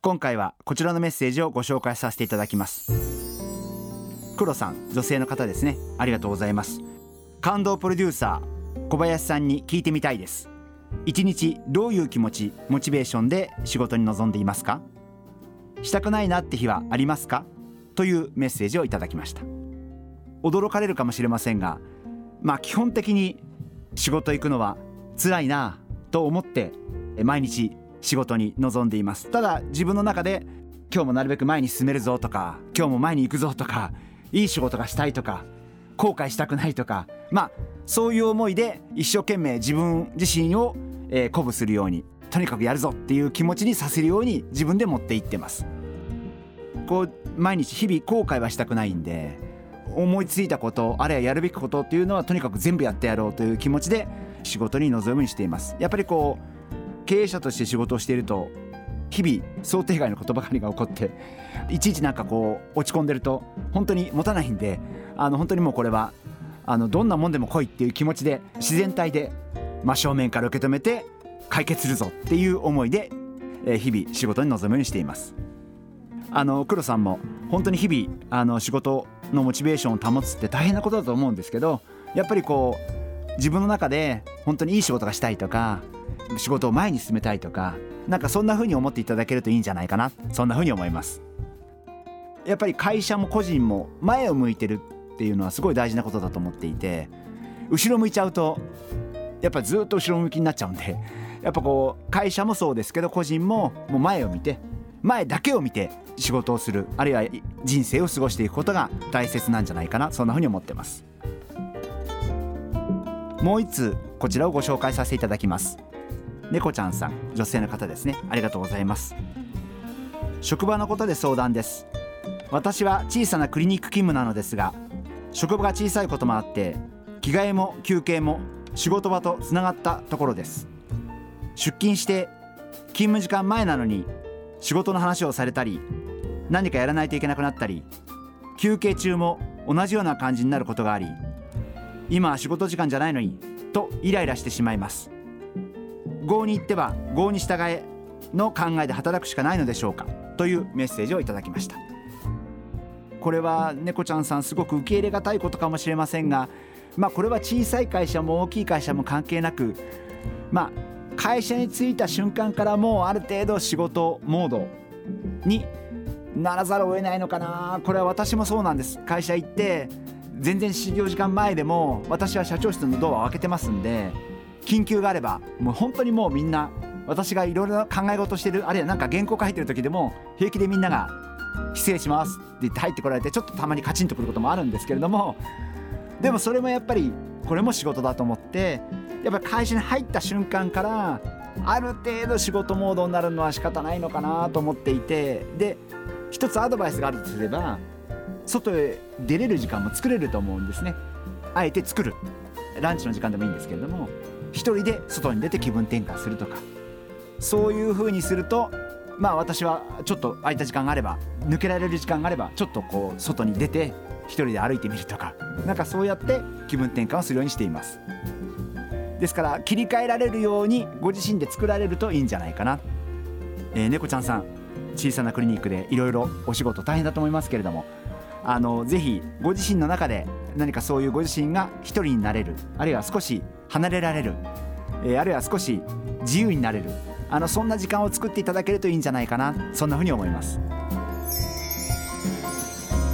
今回はこちらのメッセージをご紹介させていただきます。黒さん女性の方ですね。ありがとうございます。感動プロデューサー小林さんに聞いてみたいです。一日どういう気持ちモチベーションで仕事に臨んでいますか？したくないなって日はありますか？というメッセージをいただきました。驚かれるかもしれませんがまあ基本的に仕事行くのは辛いなと思って毎日仕事に臨んでいます。ただ自分の中で今日もなるべく前に進めるぞとか今日も前に行くぞとかいい仕事がしたいとか後悔したくないとかまあそういう思いで一生懸命自分自身を、えー、鼓舞するようにとにかくやるぞっていう気持ちにさせるように自分で持っていってます。こう毎日日々後悔はしたくないんで思いついたことあるいはやるべきことっていうのはとにかく全部やってやろうという気持ちで仕事に臨むようにしています。やっぱりこう経営者として仕事をしていると日々想定外のことばかりが起こっていちいちなんかこう落ち込んでると本当に持たないんであの本当にもうこれはあのどんなもんでも来いっていう気持ちで自然体で真正面から受け止めて解決するぞっていう思いで日々仕事に臨むようにしています。あの黒さんも本当に日々あの仕事のモチベーションを保つって大変なことだと思うんですけどやっぱりこう自分の中で本当にいい仕事がしたいとか仕事を前に進めたいとかなんかそんな風に思っていただけるといいんじゃないかな。そんな風に思います。やっぱり会社も個人も前を向いてるっていうのはすごい大事なことだと思っていて後ろ向いちゃうとやっぱずっと後ろ向きになっちゃうんで やっぱこう会社もそうですけど個人ももう前を見て前だけを見て仕事をするあるいは人生を過ごしていくことが大切なんじゃないかな。そんなふうに思ってます。もう一つこちらをご紹介させていただきます。猫ちゃんさん女性の方ですね。ありがとうございます。職場のことで相談です。私は小さなクリニック勤務なのですが職場が小さいこともあって着替えも休憩も仕事場とつながったところです。出勤して勤務時間前なのに仕事の話をされたり何かやらないといけなくなったり休憩中も同じような感じになることがあり今は仕事時間じゃないのにとイライラしてしまいます。業に行っては業に従えの考えで働くしかないのでしょうかというメッセージをいただきました。これは猫ちゃんさんすごく受け入れがたいことかもしれませんがまあこれは小さい会社も大きい会社も関係なくまあ会社に着いた瞬間からもうある程度仕事モードにならざるを得ないのかな。これは私もそうなんです。会社行って全然始業時間前でも私は社長室のドアを開けてますんで緊急があればもう本当にもうみんな私がいろいろな考え事してるあるいは何か原稿書いてる時でも平気でみんなが「失礼します」って言って入ってこられてちょっとたまにカチンとくることもあるんですけれどもでもそれもやっぱりこれも仕事だと思ってやっぱり会社に入った瞬間からある程度仕事モードになるのは仕方ないのかなと思っていてで一つアドバイスがあるとすれば外へ出れる時間も作れると思うんですね。あえて作る。ランチの時間でもいいんですけれども一人で外に出て気分転換するとか。そういう風にするとまあ私はちょっと空いた時間があれば抜けられる時間があればちょっとこう外に出て一人で歩いてみるとか。なんかそうやって気分転換をするようにしています。ですから切り替えられるようにご自身で作られるといいんじゃないかな、えー、猫ちゃんさん小さなクリニックでいろいろお仕事大変だと思いますけれどもあのぜひご自身の中で何かそういうご自身が一人になれるあるいは少し離れられる、えー、あるいは少し自由になれる。あのそんな時間を作っていただけるといいんじゃないかな。そんなふうに思います。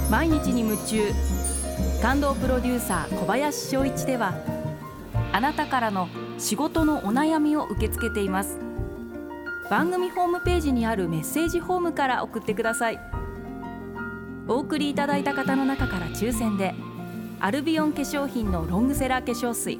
毎日に夢中。感動プロデューサー小林翔一ではあなたからの仕事のお悩みを受け付けています。番組ホームページにあるメッセージホームから送ってください。お送りいただいた方の中から抽選でアルビオン化粧品のロングセラー化粧水。